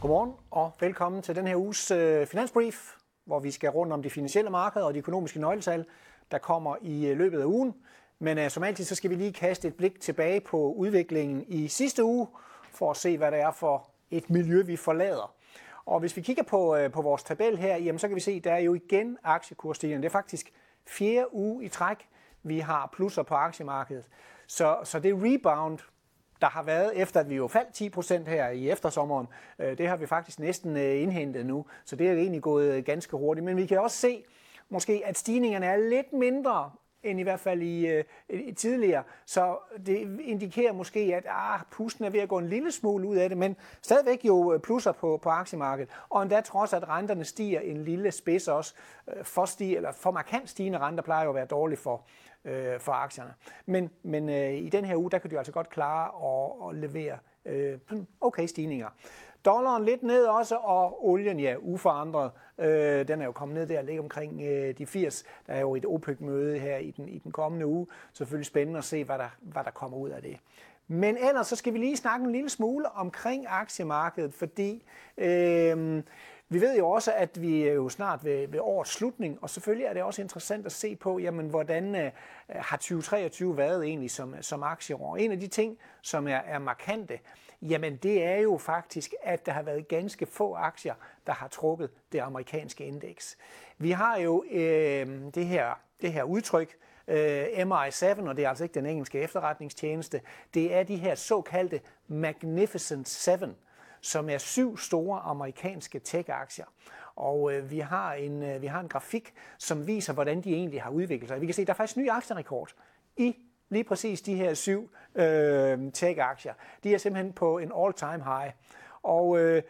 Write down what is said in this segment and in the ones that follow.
Godmorgen og velkommen til den her uges øh, finansbrief, hvor vi skal rundt om de finansielle markeder og de økonomiske nøgletal, der kommer i øh, løbet af ugen. Men øh, som altid, så skal vi lige kaste et blik tilbage på udviklingen i sidste uge, for at se, hvad det er for et miljø, vi forlader. Og hvis vi kigger på, øh, på vores tabel her, jamen, så kan vi se, at der er jo igen aktiekursstigende. Det er faktisk fjerde uge i træk, vi har plusser på aktiemarkedet. Så, så det rebound, der har været, efter at vi jo faldt 10 procent her i eftersommeren, øh, det har vi faktisk næsten øh, indhentet nu, så det er egentlig gået øh, ganske hurtigt. Men vi kan også se, måske, at stigningerne er lidt mindre end i hvert fald i, i tidligere. Så det indikerer måske, at ah, pusten er ved at gå en lille smule ud af det, men stadigvæk jo plusser på, på aktiemarkedet. Og endda trods, at renterne stiger en lille spids også, for, stig, eller for markant stigende renter plejer jo at være dårligt for, øh, for aktierne. Men, men øh, i den her uge, der kan du altså godt klare at, at levere øh, okay stigninger. Dollaren lidt ned også, og olien, ja, uforandret. Øh, den er jo kommet ned der, ligger omkring øh, de 80. Der er jo et OPEC-møde her i den, i den kommende uge. Selvfølgelig spændende at se, hvad der, hvad der kommer ud af det. Men ellers så skal vi lige snakke en lille smule omkring aktiemarkedet, fordi øh, vi ved jo også, at vi er jo snart ved, ved årets slutning, og selvfølgelig er det også interessant at se på, jamen, hvordan øh, har 2023 været egentlig som, som aktieår. En af de ting, som er, er markante, jamen det er jo faktisk, at der har været ganske få aktier, der har trukket det amerikanske indeks. Vi har jo øh, det, her, det her udtryk, øh, MI7, og det er altså ikke den engelske efterretningstjeneste, det er de her såkaldte Magnificent Seven, som er syv store amerikanske tech-aktier. Og øh, vi, har en, øh, vi har en grafik, som viser, hvordan de egentlig har udviklet sig. Vi kan se, at der er faktisk ny aktierekord i lige præcis de her syv øh, tech-aktier. De er simpelthen på en all-time high. Og øh,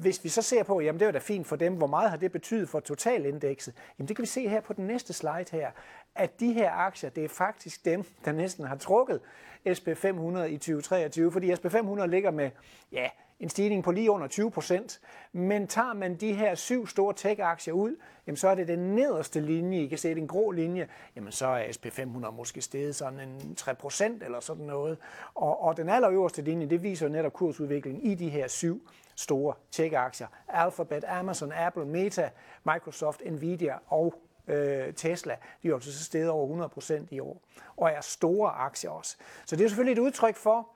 hvis vi så ser på, jamen det var da fint for dem, hvor meget har det betydet for totalindekset? Jamen det kan vi se her på den næste slide her, at de her aktier, det er faktisk dem, der næsten har trukket SP500 i 2023, fordi SP500 ligger med, ja, en stigning på lige under 20 procent. Men tager man de her syv store tech-aktier ud, jamen så er det den nederste linje, I kan se den grå linje, jamen så er SP500 måske steget sådan en 3 procent eller sådan noget. Og, og den allerøverste linje, det viser netop kursudviklingen i de her syv store tech-aktier. Alphabet, Amazon, Apple, Meta, Microsoft, Nvidia og øh, Tesla, de er altså så steget over 100% i år, og er store aktier også. Så det er selvfølgelig et udtryk for,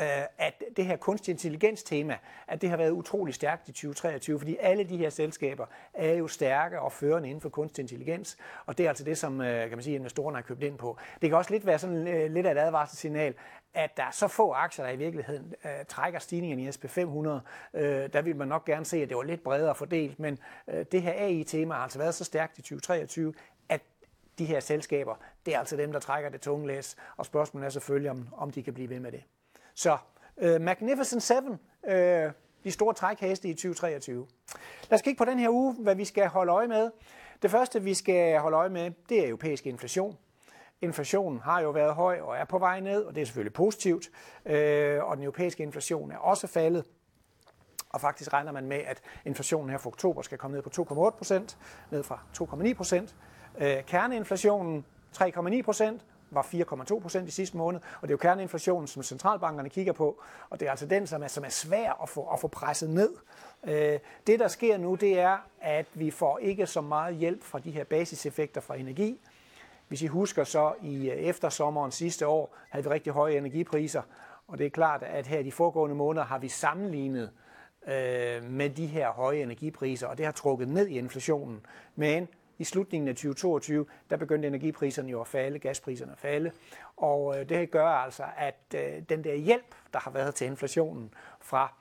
Øh, at det her kunstig intelligens tema, at det har været utrolig stærkt i 2023, fordi alle de her selskaber er jo stærke og førende inden for kunstig intelligens, og det er altså det, som øh, kan man sige, investorerne har købt ind på. Det kan også lidt være sådan øh, lidt af et advarselssignal, at der er så få aktier, der i virkeligheden uh, trækker stigningen i SP500. Uh, der vil man nok gerne se, at det var lidt bredere fordelt, men uh, det her AI-tema har altså været så stærkt i 2023, at de her selskaber, det er altså dem, der trækker det tunge læs, og spørgsmålet er selvfølgelig, om, om de kan blive ved med det. Så uh, Magnificent Seven, uh, de store trækheste i 2023. Lad os kigge på den her uge, hvad vi skal holde øje med. Det første, vi skal holde øje med, det er europæisk inflation. Inflationen har jo været høj og er på vej ned, og det er selvfølgelig positivt. Øh, og den europæiske inflation er også faldet. Og faktisk regner man med, at inflationen her for oktober skal komme ned på 2,8 procent, ned fra 2,9 procent. Øh, kerneinflationen 3,9 procent, var 4,2 procent i sidste måned, og det er jo kerneinflationen, som centralbankerne kigger på, og det er altså den, som er, som er svær at få, at få presset ned. Øh, det, der sker nu, det er, at vi får ikke så meget hjælp fra de her basiseffekter fra energi. Hvis I husker så i øh, eftersommeren sidste år, havde vi rigtig høje energipriser, og det er klart, at her de foregående måneder har vi sammenlignet øh, med de her høje energipriser, og det har trukket ned i inflationen. Men i slutningen af 2022, der begyndte energipriserne jo at falde, gaspriserne at falde, og øh, det gør altså, at øh, den der hjælp, der har været til inflationen fra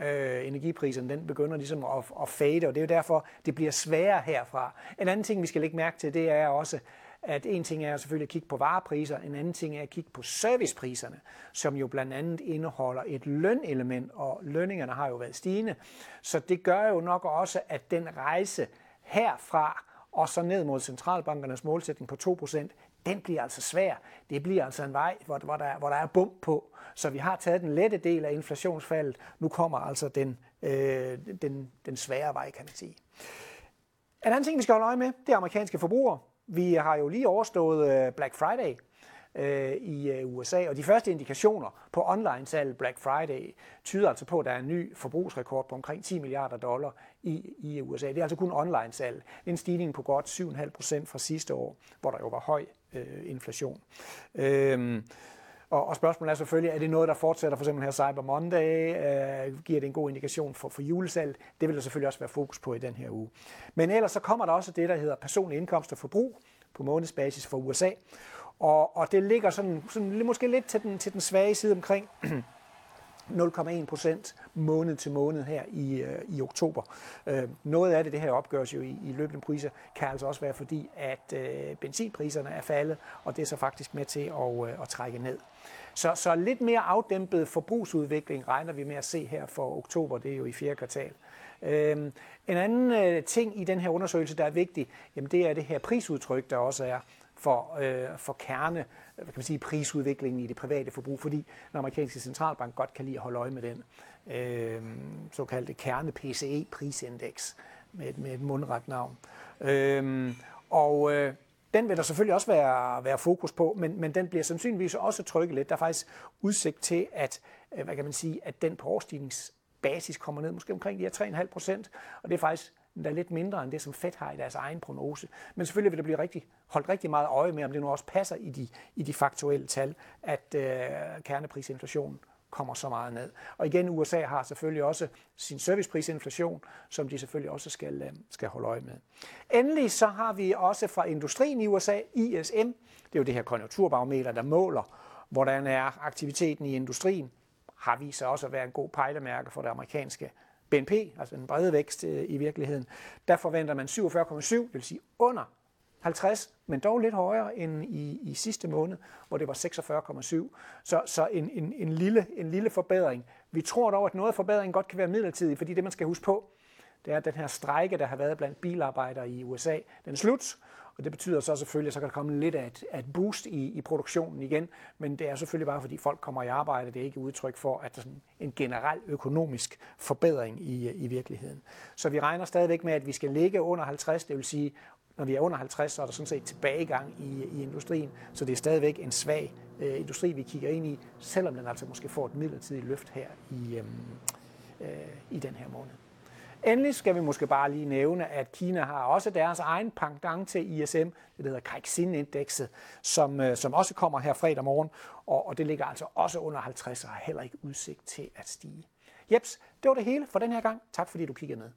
øh, energipriserne, den begynder ligesom at, at fade, og det er jo derfor, det bliver sværere herfra. En anden ting, vi skal lægge mærke til, det er også, at en ting er selvfølgelig at kigge på varepriser, en anden ting er at kigge på servicepriserne, som jo blandt andet indeholder et lønelement, og lønningerne har jo været stigende. Så det gør jo nok også, at den rejse herfra og så ned mod centralbankernes målsætning på 2%, den bliver altså svær. Det bliver altså en vej, hvor, hvor, der, hvor der er bump på. Så vi har taget den lette del af inflationsfaldet. Nu kommer altså den, øh, den, den svære vej, kan man sige. En anden ting, vi skal holde øje med, det er amerikanske forbrugere. Vi har jo lige overstået øh, Black Friday, øh, i øh, USA. Og de første indikationer på online-salg Black Friday tyder altså på, at der er en ny forbrugsrekord på omkring 10 milliarder dollar i, i USA. Det er altså kun online-salg. En stigning på godt 7,5 procent fra sidste år, hvor der jo var høj øh, inflation. Øh, og, og spørgsmålet er selvfølgelig, er det noget, der fortsætter for eksempel her Cyber Monday? Øh, giver det en god indikation for, for julesalg? Det vil der selvfølgelig også være fokus på i den her uge. Men ellers så kommer der også det, der hedder personlig indkomst og forbrug på månedsbasis for USA. Og, og det ligger sådan, sådan måske lidt til den, til den svage side omkring 0,1 procent måned til måned her i, øh, i oktober. Øh, noget af det, det her opgøres jo i, i løbende priser, kan altså også være fordi, at øh, benzinpriserne er faldet, og det er så faktisk med til at, øh, at trække ned. Så, så lidt mere afdæmpet forbrugsudvikling regner vi med at se her for oktober, det er jo i fjerde kvartal. Øh, en anden øh, ting i den her undersøgelse, der er vigtig, jamen det er det her prisudtryk, der også er for, øh, for kerne hvad kan man sige, prisudviklingen i det private forbrug, fordi den amerikanske centralbank godt kan lide at holde øje med den øh, såkaldte kerne-PCE-prisindeks med, med et mundret navn. Øh, og øh, den vil der selvfølgelig også være, være fokus på, men, men den bliver sandsynligvis også trykket lidt. Der er faktisk udsigt til, at, øh, hvad kan man sige, at den på årstigningsbasis kommer ned måske omkring de her 3,5 procent, og det er faktisk der er lidt mindre end det, som Fed har i deres egen prognose. Men selvfølgelig vil der blive rigtig, holdt rigtig meget øje med, om det nu også passer i de, i de faktuelle tal, at øh, kerneprisinflationen kommer så meget ned. Og igen, USA har selvfølgelig også sin serviceprisinflation, som de selvfølgelig også skal, øh, skal holde øje med. Endelig så har vi også fra industrien i USA, ISM, det er jo det her konjunkturbarometer, der måler, hvordan er aktiviteten i industrien, har vist sig også at være en god pejlemærke for det amerikanske BNP, altså den brede vækst øh, i virkeligheden, der forventer man 47,7, det vil sige under 50, men dog lidt højere end i, i sidste måned, hvor det var 46,7. Så, så en, en, en, lille, en lille forbedring. Vi tror dog, at noget af forbedringen godt kan være midlertidig, fordi det, man skal huske på, det er, at den her strejke, der har været blandt bilarbejdere i USA, den er slut, og det betyder så selvfølgelig, at så kan der komme lidt af et, af et boost i, i produktionen igen, men det er selvfølgelig bare, fordi folk kommer i arbejde. Det er ikke udtryk for, at der er sådan en generel økonomisk forbedring i, i virkeligheden. Så vi regner stadigvæk med, at vi skal ligge under 50, det vil sige, når vi er under 50, så er der sådan set tilbagegang i, i industrien, så det er stadigvæk en svag øh, industri, vi kigger ind i, selvom den altså måske får et midlertidigt løft her i, øh, øh, i den her måned. Endelig skal vi måske bare lige nævne, at Kina har også deres egen pendant til ISM, det hedder Kaixin-indekset, som, øh, som også kommer her fredag morgen, og, og det ligger altså også under 50 og har heller ikke udsigt til at stige. Jeps, det var det hele for den her gang. Tak fordi du kiggede med.